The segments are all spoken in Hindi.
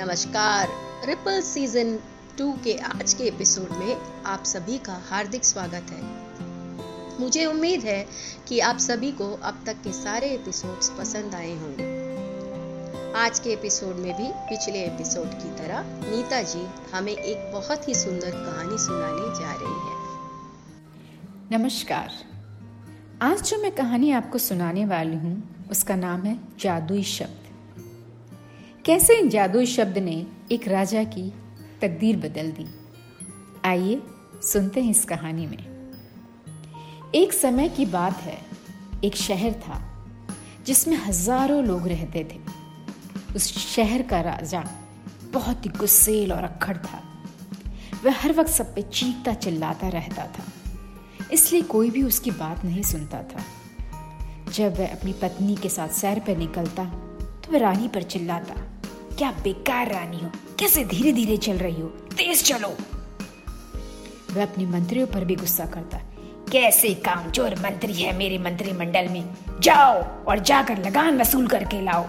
नमस्कार। रिपल सीज़न टू के आज के एपिसोड में आप सभी का हार्दिक स्वागत है। मुझे उम्मीद है कि आप सभी को अब तक के सारे एपिसोड्स पसंद आए होंगे। आज के एपिसोड में भी पिछले एपिसोड की तरह नीता जी हमें एक बहुत ही सुंदर कहानी सुनाने जा रही है। नमस्कार। आज जो मैं कहानी आपको सुनाने वाली हूँ, उसका नाम है जादुई शब्द। कैसे इन जादुई शब्द ने एक राजा की तकदीर बदल दी? आइए सुनते हैं इस कहानी में। एक समय की बात है, एक शहर था, जिसमें हज़ारों लोग रहते थे। उस शहर का राजा बहुत ही गुस्सेल और अक्खड़ था। वह हर वक्त सब पे चीखता चिल्लाता रहता था, इसलिए कोई भी उसकी बात नहीं सुनता था। जब वह अपनी पत्नी के साथ सैर पर निकलता वह रानी पर चिल्लाता, क्या बेकार रानी हो, कैसे धीरे धीरे चल रही हो? तेज चलो! वह अपने मंत्रियों पर भी गुस्सा करता, कैसे कामचोर मंत्री है मेरे मंत्रिमंडल में? जाओ और जाकर लगान वसूल करके लाओ!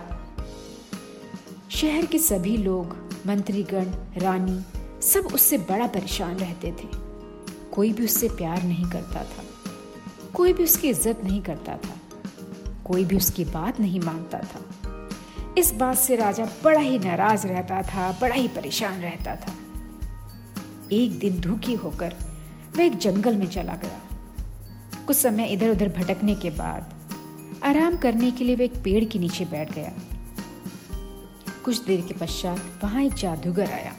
शहर के सभी लोग, मंत्रीगण, रानी, सब उससे बड़ा परेशान रहते थे। कोई भी उससे प्यार नहीं करता था, कोई भी उसकी इज़्ज़त नहीं करता था, कोई भी उसकी बात नहीं मानता था। इस बात से राजा बड़ा ही नाराज़ रहता था, बड़ा ही परेशान रहता था। एक दिन दुखी होकर वह एक जंगल में चला गया। कुछ समय इधर उधर भटकने के बाद आराम करने के लिए वह एक पेड़ के नीचे बैठ गया। कुछ देर के पश्चात वहाँ एक जादूगर आया।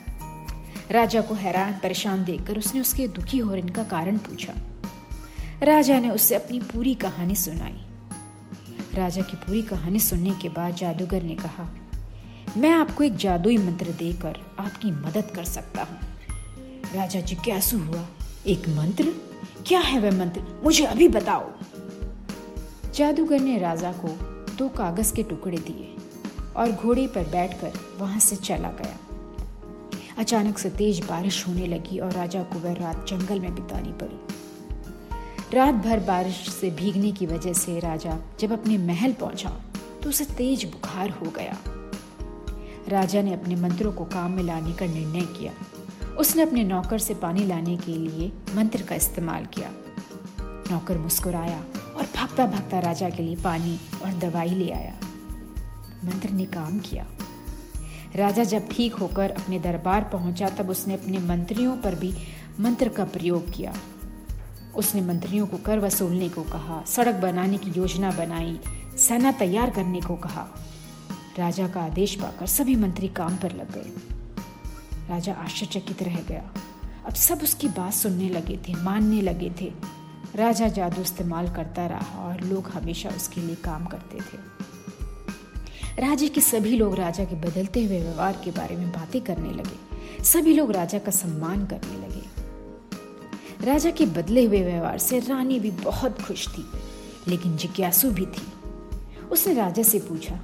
राजा को हैरान, परेशान देखकर उसने उसके दुखी होने का कारण पूछा। राजा ने उससे अपनी पूरी कहानी सुनाई। राजा की पूरी कहानी सुनने के बाद जादूगर ने कहा, मैं आपको एक जादुई मंत्र देकर आपकी मदद कर सकता हूँ। राजा जी जिज्ञासु हुआ, एक मंत्र? क्या है वह मंत्र? मुझे अभी बताओ। जादूगर ने राजा को दो कागज़ के टुकड़े दिए और घोड़े पर बैठकर वहाँ से चला गया। अचानक से तेज बारिश होने लगी और राजा को वह रात जंगल में बितानी पड़ी। रात भर बारिश से भीगने की वजह से राजा जब अपने महल पहुँचा तो उसे तेज बुखार हो गया। राजा ने अपने मंत्रों को काम में लाने का निर्णय किया। उसने अपने नौकर से पानी लाने के लिए मंत्र का इस्तेमाल किया। नौकर मुस्कुराया और भागता भागता राजा के लिए पानी और दवाई ले आया। मंत्र ने काम किया। राजा जब ठीक होकर अपने दरबार पहुँचा, तब उसने अपने मंत्रियों पर भी मंत्र का प्रयोग किया। उसने मंत्रियों को कर वसूलने को कहा, सड़क बनाने की योजना बनाई, सेना तैयार करने को कहा। राजा का आदेश पाकर सभी मंत्री काम पर लग गए। राजा आश्चर्यचकित रह गया। अब सब उसकी बात सुनने लगे थे, मानने लगे थे। राजा जादू इस्तेमाल करता रहा और लोग हमेशा उसके लिए काम करते थे। राज्य के सभी लोग राजा के बदलते हुए व्यवहार के बारे में बातें करने लगे। सभी लोग राजा का सम्मान करने लगे। राजा के बदले हुए व्यवहार से रानी भी बहुत खुश थी, लेकिन जिज्ञासु भी थी। उसने राजा से पूछा,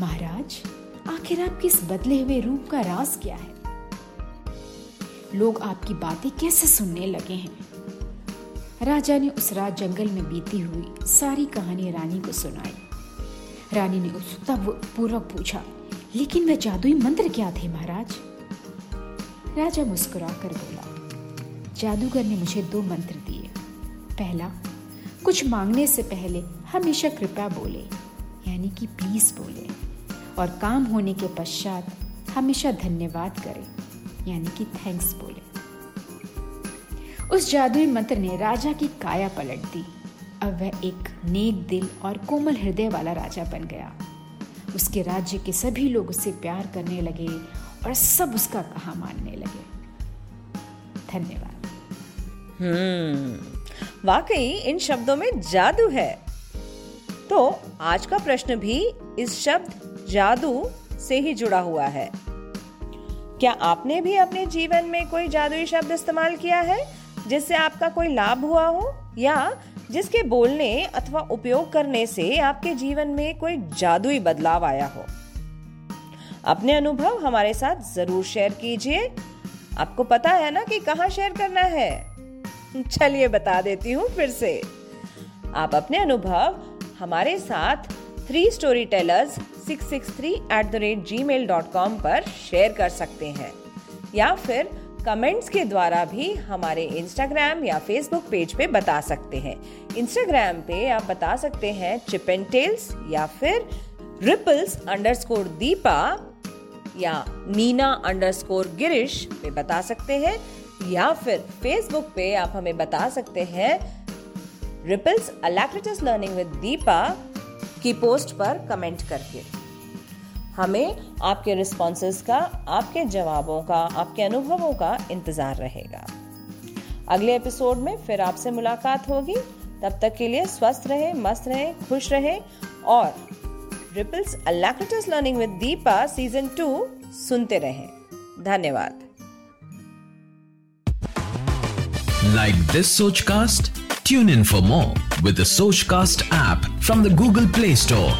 महाराज, आखिर आपके इस बदले हुए रूप का राज क्या है? लोग आपकी बातें कैसे सुनने लगे हैं? राजा ने उस रात जंगल में बीती हुई सारी कहानी रानी को सुनाई। रानी ने उत्सुकता पूर्वक पूछा, लेकिन वह जादुई मंत्र क्या थे, महाराज? राजा मुस्कुरा कर बोला जादूगर ने मुझे दो मंत्र दिए। पहला, कुछ मांगने से पहले हमेशा कृपया बोले, यानी कि प्लीज़ बोले, और काम होने के पश्चात हमेशा धन्यवाद करें, यानी कि थैंक्स बोले। उस जादुई मंत्र ने राजा की काया पलट दी। अब वह एक नेक दिल और कोमल हृदय वाला राजा बन गया। उसके राज्य के सभी लोग उससे प्यार करने लगे और सब उसका कहा मानने लगे। धन्यवाद। हम्म। वाकई, इन शब्दों में जादू है। तो आज का प्रश्न भी इस शब्द जादू से ही जुड़ा हुआ है। क्या आपने भी अपने जीवन में कोई जादुई शब्द इस्तेमाल किया है, जिससे आपका कोई लाभ हुआ हो? या जिसके बोलने अथवा उपयोग करने से आपके जीवन में कोई जादुई बदलाव आया हो? अपने अनुभव हमारे साथ ज़रूर शेयर कीजिए। आपको पता है ना कि कहाँ शेयर करना है? चलिए बता देती हूँ फिर से। आप अपने अनुभव हमारे साथ three storytellers six six three eight the rate Gmail dot com पर शेयर कर सकते हैं। या फिर कमेंट्स के द्वारा भी हमारे इंस्टाग्राम या फेसबुक पेज पे बता सकते हैं। इंस्टाग्राम पे आप बता सकते हैं चिप एंड टेल्स या फिर रिपल्स अंडर स्कोर दीपा या नीना अंडर स्कोर गिरीश पे बता सकते हैं। या फिर फेसबुक पे आप हमें बता सकते हैं। Ripples alacritous learning with Deepa की पोस्ट पर कमेंट करके। हमें आपके रिस्पॉन्सेस का, आपके जवाबों का, आपके अनुभवों का इंतज़ार रहेगा। अगले एपिसोड में फिर आपसे मुलाकात होगी। तब तक के लिए स्वस्थ रहे, मस्त रहे, खुश रहे और ripples alacritous learning with Deepa season two सुनते रहें। धन्यवाद। Like this Sochcast? Tune in for more with the Sochcast app from the Google Play Store.